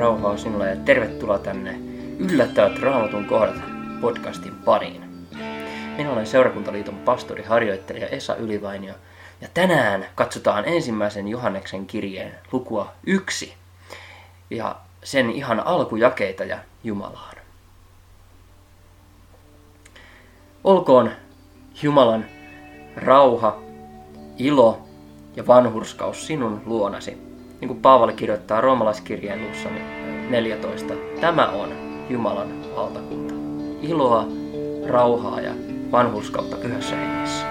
rauhaa sinulle ja tervetuloa tänne Yllättävät raamatun kohdat podcastin pariin. Minä olen Seurakuntaliiton pastori harjoittelija Esa Ylivainio ja tänään katsotaan ensimmäisen Johanneksen kirjeen lukua yksi ja sen ihan alkujakeita ja Jumalaan. Olkoon Jumalan rauha, ilo ja vanhurskaus sinun luonasi niin kuin Paavali kirjoittaa roomalaiskirjeen luussa 14, tämä on Jumalan valtakunta. Iloa, rauhaa ja vanhurskautta pyhässä hengessä.